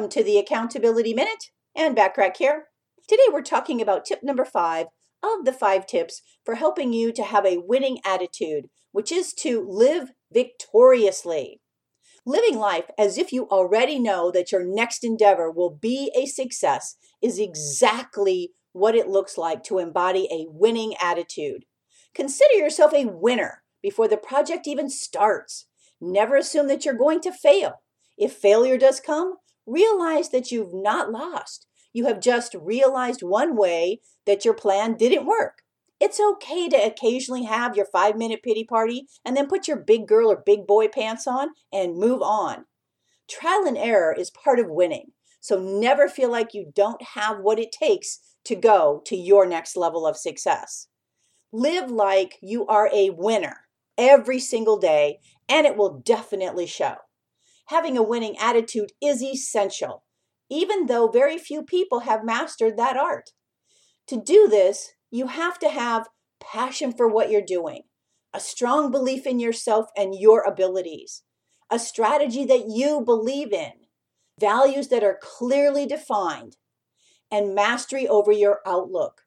Welcome to the Accountability Minute and Backrack here. Today we're talking about tip number five of the five tips for helping you to have a winning attitude, which is to live victoriously. Living life as if you already know that your next endeavor will be a success is exactly what it looks like to embody a winning attitude. Consider yourself a winner before the project even starts. Never assume that you're going to fail. If failure does come, realize that you've not lost. You have just realized one way that your plan didn't work. It's okay to occasionally have your five minute pity party and then put your big girl or big boy pants on and move on. Trial and error is part of winning, so never feel like you don't have what it takes to go to your next level of success. Live like you are a winner every single day, and it will definitely show. Having a winning attitude is essential, even though very few people have mastered that art. To do this, you have to have passion for what you're doing, a strong belief in yourself and your abilities, a strategy that you believe in, values that are clearly defined, and mastery over your outlook.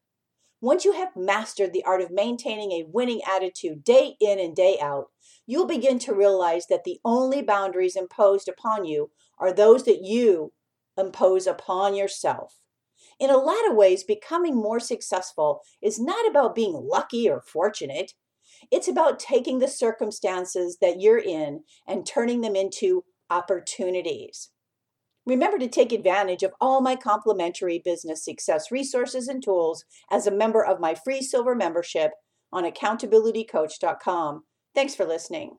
Once you have mastered the art of maintaining a winning attitude day in and day out, you'll begin to realize that the only boundaries imposed upon you are those that you impose upon yourself. In a lot of ways, becoming more successful is not about being lucky or fortunate. It's about taking the circumstances that you're in and turning them into opportunities. Remember to take advantage of all my complimentary business success resources and tools as a member of my free silver membership on accountabilitycoach.com. Thanks for listening.